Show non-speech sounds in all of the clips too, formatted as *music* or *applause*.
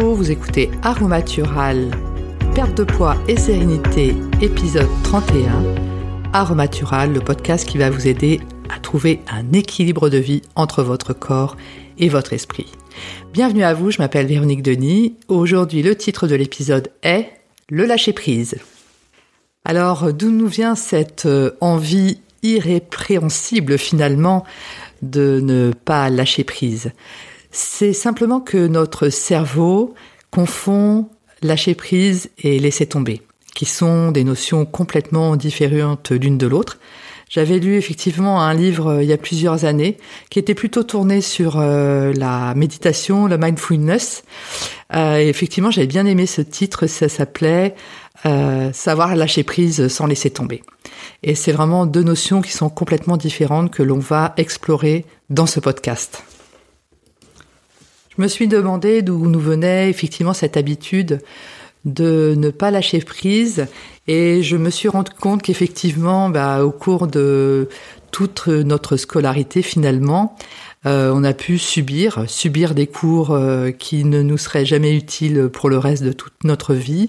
vous écoutez Aromatural, perte de poids et sérénité, épisode 31. Aromatural, le podcast qui va vous aider à trouver un équilibre de vie entre votre corps et votre esprit. Bienvenue à vous, je m'appelle Véronique Denis. Aujourd'hui, le titre de l'épisode est Le lâcher prise. Alors, d'où nous vient cette euh, envie irrépréhensible finalement de ne pas lâcher prise? C'est simplement que notre cerveau confond lâcher prise et laisser tomber, qui sont des notions complètement différentes l'une de l'autre. J'avais lu effectivement un livre euh, il y a plusieurs années qui était plutôt tourné sur euh, la méditation, la mindfulness. Euh, et effectivement, j'avais bien aimé ce titre. Ça s'appelait Savoir lâcher prise sans laisser tomber. Et c'est vraiment deux notions qui sont complètement différentes que l'on va explorer dans ce podcast. Je me suis demandé d'où nous venait effectivement cette habitude de ne pas lâcher prise et je me suis rendu compte qu'effectivement, bah, au cours de toute notre scolarité finalement, euh, on a pu subir, subir des cours euh, qui ne nous seraient jamais utiles pour le reste de toute notre vie.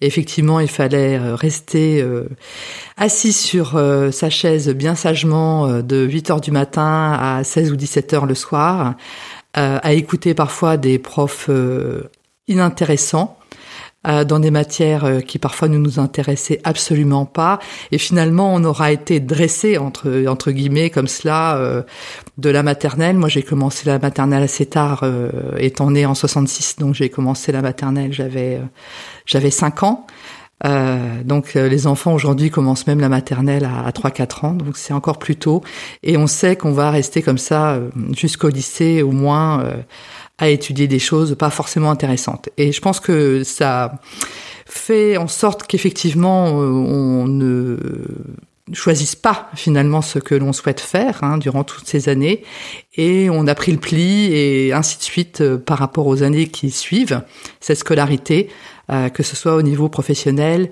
effectivement, il fallait euh, rester assis sur sa chaise bien sagement de 8 heures du matin à 16 ou 17 heures le soir, à écouter parfois des profs inintéressants euh, dans des matières euh, qui parfois ne nous intéressaient absolument pas. Et finalement, on aura été dressé entre entre guillemets comme cela euh, de la maternelle. Moi, j'ai commencé la maternelle assez tard, étant née en 66, donc j'ai commencé la maternelle, j'avais j'avais 5 ans. Euh, donc les enfants aujourd'hui commencent même la maternelle à, à 3-4 ans, donc c'est encore plus tôt. Et on sait qu'on va rester comme ça jusqu'au lycée au moins à étudier des choses pas forcément intéressantes. Et je pense que ça fait en sorte qu'effectivement euh, on ne choisisse pas finalement ce que l'on souhaite faire hein, durant toutes ces années et on a pris le pli et ainsi de suite euh, par rapport aux années qui suivent cette scolarité, euh, que ce soit au niveau professionnel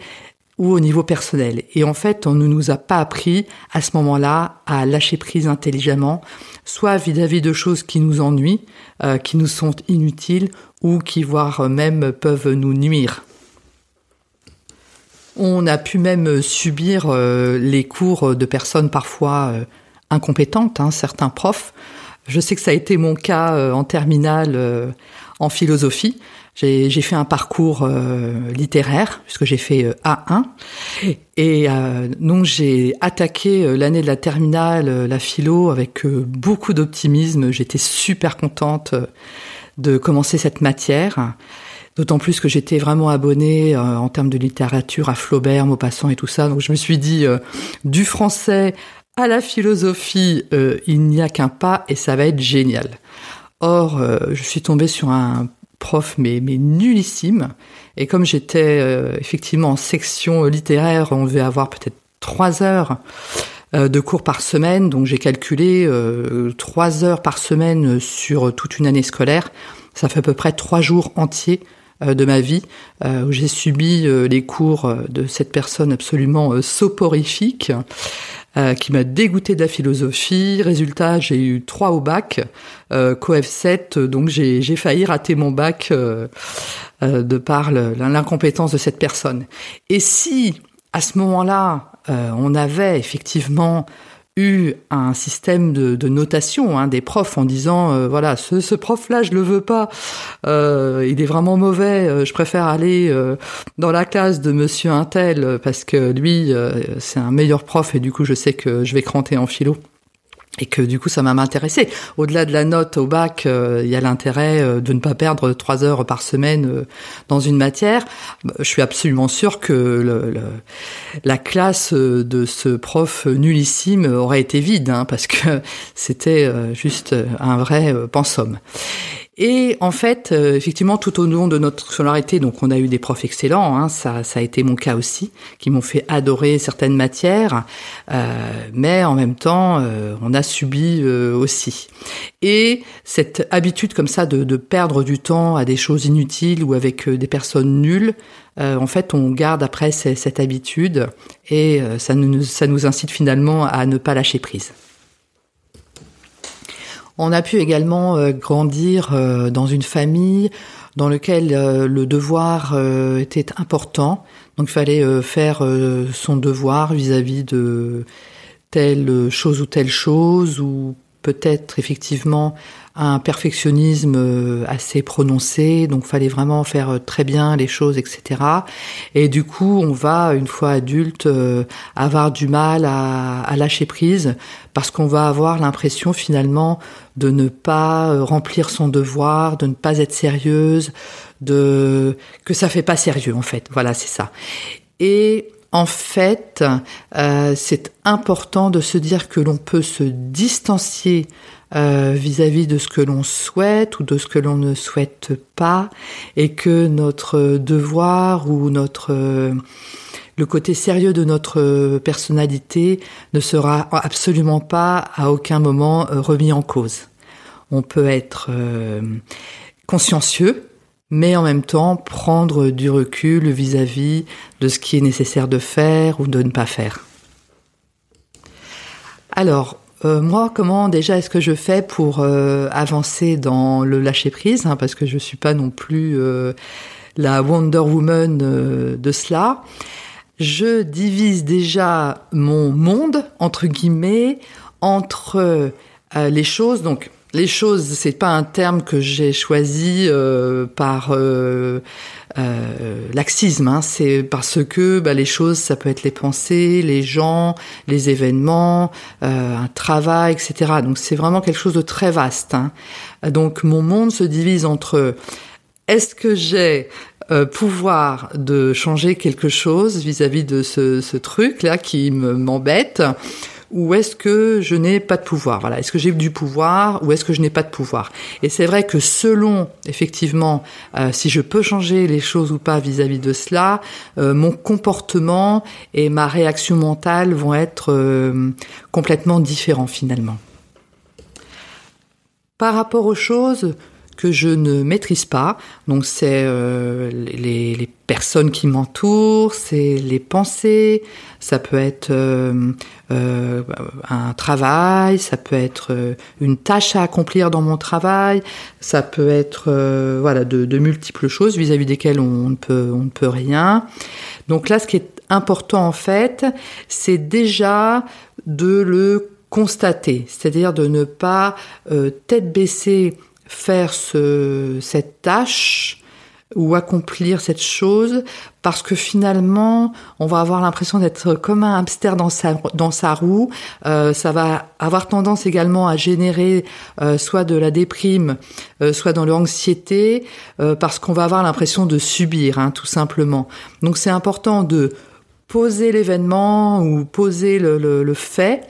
ou au niveau personnel. Et en fait, on ne nous a pas appris à ce moment-là à lâcher prise intelligemment, soit vis-à-vis de choses qui nous ennuient, euh, qui nous sont inutiles ou qui voire même peuvent nous nuire. On a pu même subir euh, les cours de personnes parfois incompétentes, hein, certains profs. Je sais que ça a été mon cas en terminale en philosophie. J'ai fait un parcours euh, littéraire puisque j'ai fait euh, A1 et euh, donc j'ai attaqué l'année de la terminale la philo avec beaucoup d'optimisme. J'étais super contente de commencer cette matière. D'autant plus que j'étais vraiment abonnée en termes de littérature à Flaubert, Maupassant et tout ça. Donc je me suis dit du français à la philosophie, il n'y a qu'un pas et ça va être génial. Or, je suis tombée sur un prof mais, mais nullissime. Et comme j'étais euh, effectivement en section littéraire, on devait avoir peut-être trois heures euh, de cours par semaine, donc j'ai calculé euh, trois heures par semaine sur toute une année scolaire. Ça fait à peu près trois jours entiers de ma vie où j'ai subi les cours de cette personne absolument soporifique euh, qui m'a dégoûté de la philosophie. Résultat, j'ai eu 3 au bac, euh, COEF 7, donc j'ai failli rater mon bac euh, euh, de par l'incompétence de cette personne. Et si, à ce moment-là, on avait effectivement eu un système de, notation hein, des profs en disant euh, voilà ce, ce prof-là je le veux pas, euh, il est vraiment mauvais, euh, je préfère aller dans la classe de Monsieur Intel parce que lui c'est un meilleur prof et du coup je sais que je vais cranter en philo et que du coup ça m'a intéressé. Au-delà de la note au bac, euh, il y a l'intérêt euh, de ne pas perdre trois heures par semaine euh, dans une matière. Je suis absolument sûr que la classe de ce prof nullissime aurait été vide, hein, parce que *laughs* c'était juste un vrai pensum. Et en fait, euh, effectivement, tout au long de notre scolarité, donc on a eu des profs excellents, hein, ça, a été mon cas aussi, qui m'ont fait adorer certaines matières, euh, mais en même temps, euh, on a subi aussi. Et cette habitude comme ça de, de, perdre du temps à des choses inutiles ou avec des personnes nulles, en fait, on garde après cette habitude et ça nous, ça nous incite finalement à ne pas lâcher prise. On a pu également euh, grandir euh, dans une famille dans lequel le devoir était important. Donc il fallait faire son devoir vis-à-vis de telle chose ou telle chose, ou peut-être effectivement un perfectionnisme euh, assez prononcé, donc fallait vraiment faire euh, très bien les choses, etc. Et du coup, on va, une fois adulte, euh, avoir du mal à, à lâcher prise parce qu'on va avoir l'impression finalement de ne pas remplir son devoir, de ne pas être sérieuse, de que ça fait pas sérieux en fait. Voilà, c'est ça. Et en fait, euh, c'est important de se dire que l'on peut se distancier euh, vis-à-vis de ce que l'on souhaite ou de ce que l'on ne souhaite pas, et que notre devoir ou notre le côté sérieux de notre personnalité ne sera absolument pas à aucun moment euh, remis en cause. On peut être consciencieux mais en même temps prendre du recul vis-à-vis de ce qui est nécessaire de faire ou de ne pas faire. Alors, euh, moi, comment déjà est-ce que je fais pour euh, avancer dans le lâcher prise hein, Parce que je suis pas non plus euh, la Wonder Woman de cela. Je divise déjà mon monde entre guillemets entre les choses. Donc, les choses, c'est pas un terme que j'ai choisi euh, par euh, euh, laxisme. Hein. C'est parce que bah, les choses, ça peut être les pensées, les gens, les événements, un travail, etc. Donc c'est vraiment quelque chose de très vaste. Hein. Donc mon monde se divise entre est-ce que j'ai pouvoir de changer quelque chose vis-à-vis de ce, ce truc là qui m'embête ou est-ce que je n'ai pas de pouvoir? Voilà, est-ce que j'ai du pouvoir ou est-ce que je n'ai pas de pouvoir? Et c'est vrai que selon effectivement euh, si je peux changer les choses ou pas vis-à-vis de cela, euh, mon comportement et ma réaction mentale vont être euh, complètement différents finalement. Par rapport aux choses je ne maîtrise pas. Donc c'est euh, les, personnes qui m'entourent, c'est les pensées, ça peut être euh, euh, un travail, ça peut être une tâche à accomplir dans mon travail, ça peut être voilà de, multiples choses vis-à-vis desquelles on peut on ne peut rien. Donc là, ce qui est important en fait, c'est déjà de le constater, c'est-à-dire de ne pas tête baissée faire ce, cette tâche ou accomplir cette chose parce que finalement on va avoir l'impression d'être comme un hamster dans sa dans sa roue. Euh, ça va avoir tendance également à générer euh, soit de la déprime euh, soit dans l'anxiété euh, parce qu'on va avoir l'impression de subir hein, tout simplement. Donc c'est important de poser l'événement ou poser le, le, le fait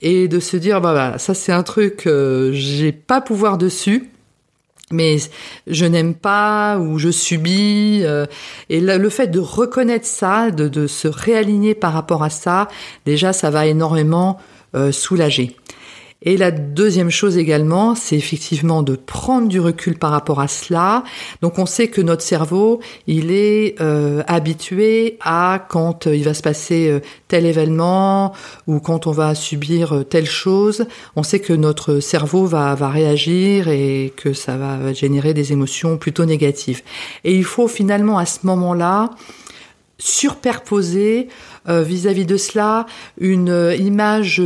et de se dire bah, bah ça c'est un truc j'ai pas pouvoir dessus mais je n'aime pas ou je subis. Euh, et le, fait de reconnaître ça, de, de, se réaligner par rapport à ça, déjà, ça va énormément euh, soulager. Et la deuxième chose également, c'est effectivement de prendre du recul par rapport à cela. Donc on sait que notre cerveau, il est euh, habitué à quand il va se passer euh, tel événement ou quand on va subir euh, telle chose, on sait que notre cerveau va, va réagir et que ça va générer des émotions plutôt négatives. Et il faut finalement à ce moment-là surperposer vis-à-vis -vis de cela une image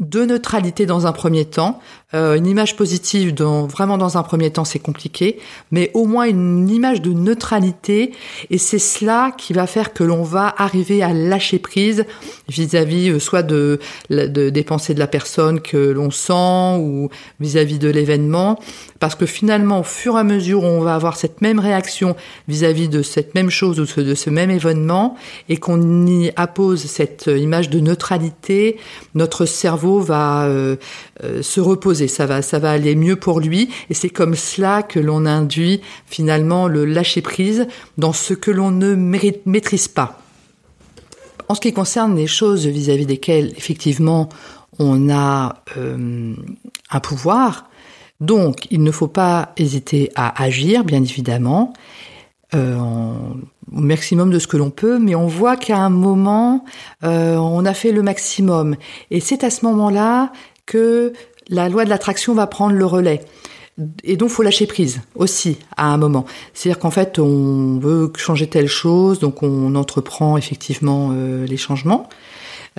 de neutralité dans un premier temps, euh, une image positive dans, vraiment dans un premier temps c'est compliqué, mais au moins une image de neutralité. Et c'est cela qui va faire que l'on va arriver à lâcher prise vis-à-vis euh, soit de, de, des pensées de la personne que l'on sent ou vis-à-vis de l'événement, parce que finalement au fur et à mesure où on va avoir cette même réaction vis-à-vis de cette même chose ou de ce même événement et qu'on y appose cette image de neutralité, notre cerveau va euh, euh, se reposer, ça va, ça va aller mieux pour lui, et c'est comme cela que l'on induit finalement le lâcher prise dans ce que l'on ne maîtrise pas. En ce qui concerne les choses vis-à-vis desquelles effectivement on a euh, un pouvoir, donc il ne faut pas hésiter à agir, bien évidemment, euh, au maximum de ce que l'on peut, mais on voit qu'à un moment, euh, on a fait le maximum. Et c'est à ce moment-là que la loi de l'attraction va prendre le relais. Et donc, faut lâcher prise aussi à un moment. C'est-à-dire qu'en fait, on veut changer telle chose, donc on entreprend effectivement euh, les changements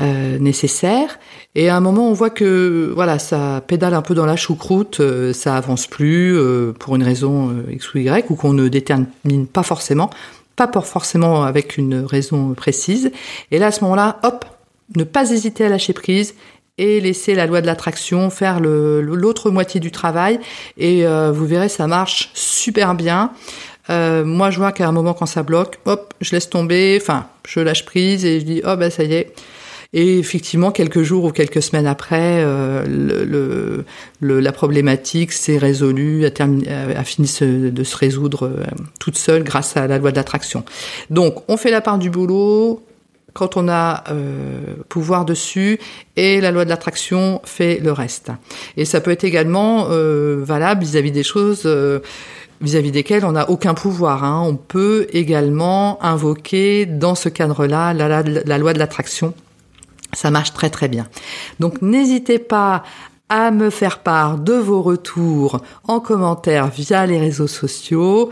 euh, nécessaires. Et à un moment, on voit que voilà, ça pédale un peu dans la choucroute, euh, ça avance plus pour une raison x ou y, ou qu'on ne détermine pas forcément, pas pour forcément avec une raison précise. Et là, à ce moment-là, hop, ne pas hésiter à lâcher prise et laisser la loi de l'attraction faire l'autre moitié du travail. Et euh, vous verrez, ça marche super bien. Euh, moi, je vois qu'à un moment, quand ça bloque, hop, je laisse tomber, enfin, je lâche prise et je dis, oh ben ça y est. Et effectivement, quelques jours ou quelques semaines après, euh, le, le, la problématique s'est résolue, a, terminé, a fini de se résoudre toute seule grâce à la loi de l'attraction. Donc, on fait la part du boulot, quand on a euh, pouvoir dessus et la loi de l'attraction fait le reste. Et ça peut être également euh, valable vis-à-vis des choses euh, vis-à-vis desquelles on n'a aucun pouvoir. Hein. On peut également invoquer dans ce cadre-là la, la loi de l'attraction. Ça marche très très bien. Donc n'hésitez pas à me faire part de vos retours en commentaire via les réseaux sociaux.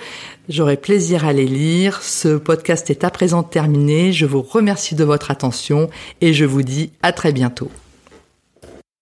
J'aurai plaisir à les lire. Ce podcast est à présent terminé. Je vous remercie de votre attention et je vous dis à très bientôt.